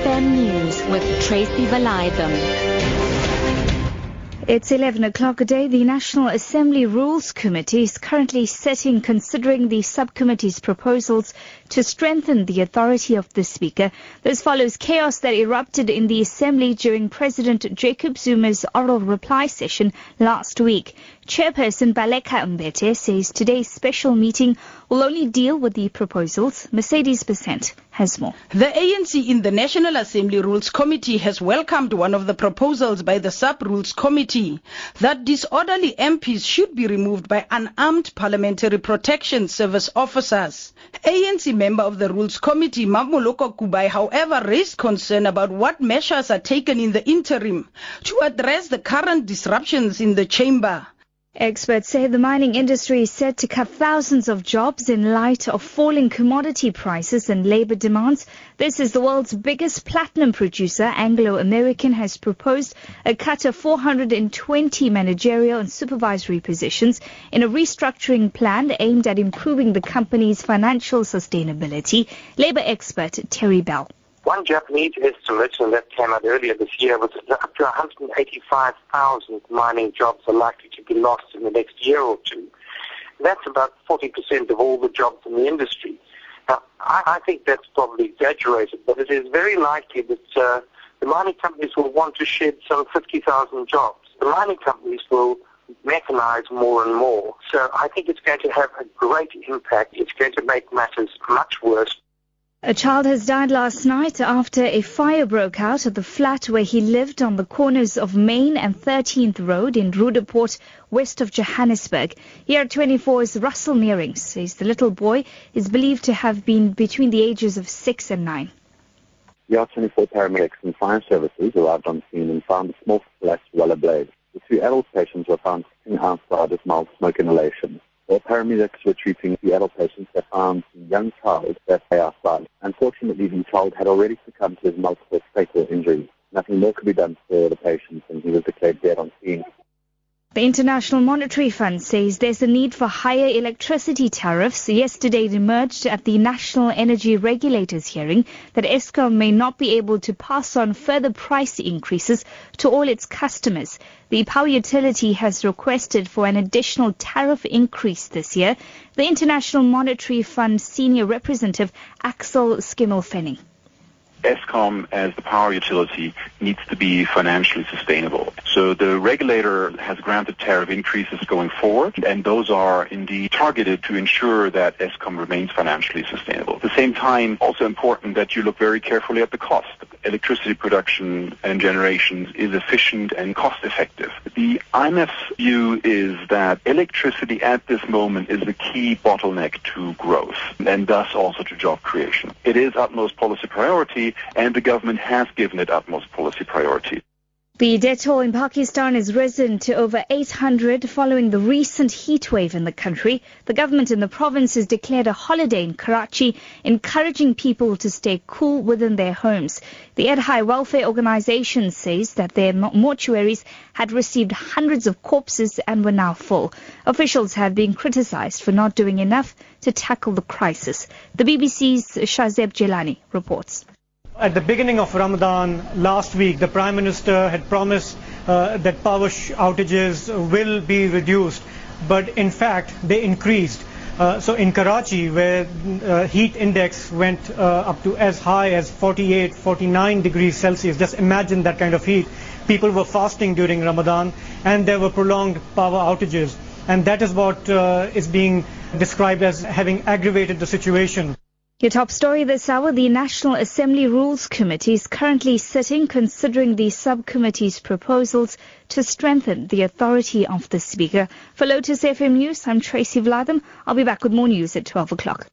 FM News with Tracy Valaydham. It's 11 o'clock a day. The National Assembly Rules Committee is currently sitting considering the subcommittee's proposals to strengthen the authority of the Speaker. This follows chaos that erupted in the Assembly during President Jacob Zuma's oral reply session last week. Chairperson Baleka Mbete says today's special meeting will only deal with the proposals. Mercedes Besant has more. The ANC in the National Assembly Rules Committee has welcomed one of the proposals by the Sub Rules Committee that disorderly MPs should be removed by unarmed Parliamentary Protection Service officers. ANC member of the Rules Committee, Mamoloko Kubayi, however, raised concern about what measures are taken in the interim to address the current disruptions in the chamber. Experts say the mining industry is set to cut thousands of jobs in light of falling commodity prices and labor demands. This is the world's biggest platinum producer. Anglo American has proposed a cut of 420 managerial and supervisory positions in a restructuring plan aimed at improving the company's financial sustainability. Labor expert Terry Bell. One Japanese estimation that came out earlier this year was that up to 185,000 mining jobs are likely to be lost in the next year or two. That's about 40% of all the jobs in the industry. Now, I, I think that's probably exaggerated, but it is very likely that uh, the mining companies will want to shed some 50,000 jobs. The mining companies will mechanize more and more. So I think it's going to have a great impact. It's going to make matters much worse. A child has died last night after a fire broke out at the flat where he lived on the corners of Main and 13th Road in Roodepoort, west of Johannesburg. Here 24's Russel Meiring says the little boy is believed to have been between the ages of 6 and 9. The ER24 paramedics and fire services arrived on scene and found a small flat well ablaze. The two adult patients were found sitting outside with mild smoke inhalation. While paramedics were treating the adult patients, they found the young child that lay outside. Unfortunately, the child had already succumbed to his multiple fatal injuries. Nothing more could be done for the patient, and he was declared dead on. The International Monetary Fund says there's a need for higher electricity tariffs. Yesterday it emerged at the National Energy Regulators hearing that Eskom may not be able to pass on further price increases to all its customers. The power utility has requested for an additional tariff increase this year. The International Monetary Fund senior representative Axel Schimmelpfennig. Eskom, as the power utility, needs to be financially sustainable. So the regulator has granted tariff increases going forward, and those are indeed targeted to ensure that Eskom remains financially sustainable. At the same time, also important that you look very carefully at the cost. Electricity production and generation is efficient and cost effective. The IMF's view is that electricity at this moment is the key bottleneck to growth and thus also to job creation. It is utmost policy priority and the government has given it utmost policy priority. The death toll in Pakistan has risen to over 800 following the recent heat wave in the country. The government in the province has declared a holiday in Karachi, encouraging people to stay cool within their homes. The Edhi Welfare Organization says that their mortuaries had received hundreds of corpses and were now full. Officials have been criticized for not doing enough to tackle the crisis. The BBC's Shahzeb Jillani reports. At the beginning of Ramadan last week, the Prime Minister had promised uh, that power outages will be reduced, but in fact they increased. Uh, so in Karachi, where uh, heat index went uh, up to as high as 48, 49 degrees Celsius, just imagine that kind of heat. People were fasting during Ramadan, and there were prolonged power outages, and that is what uh, is being described as having aggravated the situation. Your top story this hour, the National Assembly Rules Committee is currently sitting considering the subcommittee's proposals to strengthen the authority of the Speaker. For Lotus FM News, I'm Tracy Valaydham. I'll be back with more news at 12 o'clock.